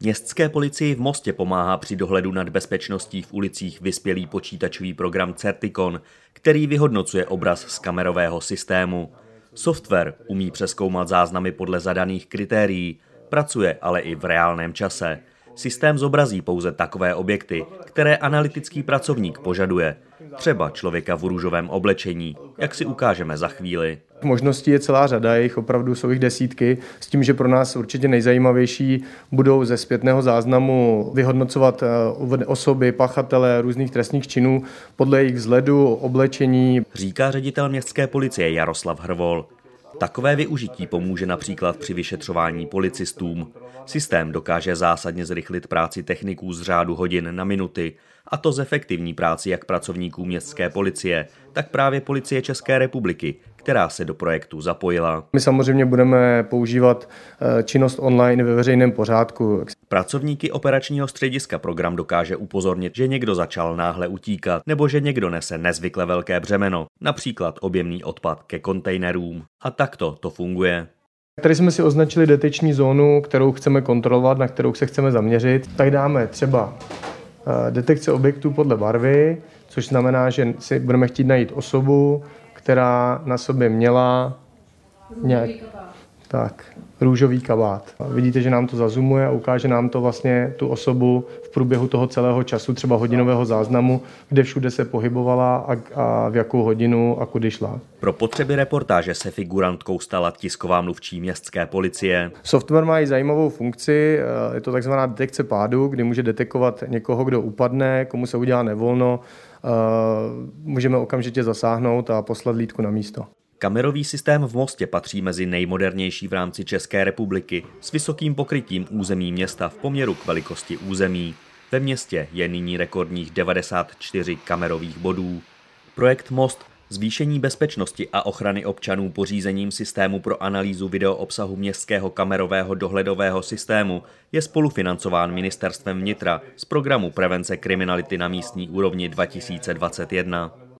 Městské policii v Mostě pomáhá při dohledu nad bezpečností v ulicích vyspělý počítačový program Certicon, který vyhodnocuje obraz z kamerového systému. Software umí přeskoumat záznamy podle zadaných kritérií, pracuje ale i v reálném čase. Systém zobrazí pouze takové objekty, které analytický pracovník požaduje, třeba člověka v růžovém oblečení, jak si ukážeme za chvíli. Možností je celá řada, jich opravdu jsou jich desítky, s tím, že pro nás určitě nejzajímavější budou ze zpětného záznamu vyhodnocovat eh, osoby, pachatele různých trestních činů podle jejich vzhledu, oblečení. Říká ředitel městské policie Jaroslav Hrvol. Takové využití pomůže například při vyšetřování policistům. Systém dokáže zásadně zrychlit práci techniků z řádu hodin na minuty, a to zefektivní práci jak pracovníků městské policie, tak právě policie České republiky, která se do projektu zapojila. My samozřejmě budeme používat eh, činnost online ve veřejném pořádku. Pracovníky operačního střediska program dokáže upozornit, že někdo začal náhle utíkat nebo že někdo nese nezvykle velké břemeno, například objemný odpad ke kontejnerům. A takto to funguje. Tady jsme si označili deteční zónu, kterou chceme kontrolovat, na kterou se chceme zaměřit. Tak dáme třeba detekce objektů podle barvy, což znamená, že si budeme chtít najít osobu, která na sobě měla nějak, tak, růžový kabát. Vidíte, že nám to zazumuje a ukáže nám to vlastně tu osobu v průběhu toho celého času, třeba hodinového záznamu, kde všude se pohybovala a, a v jakou hodinu a kudy šla. Pro potřeby reportáže se figurantkou stala tisková mluvčí městské policie. Software má i zajímavou funkci, eh, je to takzvaná detekce pádu, kdy může detekovat někoho, kdo upadne, komu se udělá nevolno, eh, můžeme okamžitě zasáhnout a poslat lítku na místo. Kamerový systém v Mostě patří mezi nejmodernější v rámci České republiky s vysokým pokrytím území města v poměru k velikosti území. Ve městě je nyní rekordních 94 kamerových bodů. Projekt Most Zvýšení bezpečnosti a ochrany občanů pořízením systému pro analýzu videoobsahu městského kamerového dohledového systému je spolufinancován ministerstvem vnitra z programu prevence kriminality na místní úrovni 2021.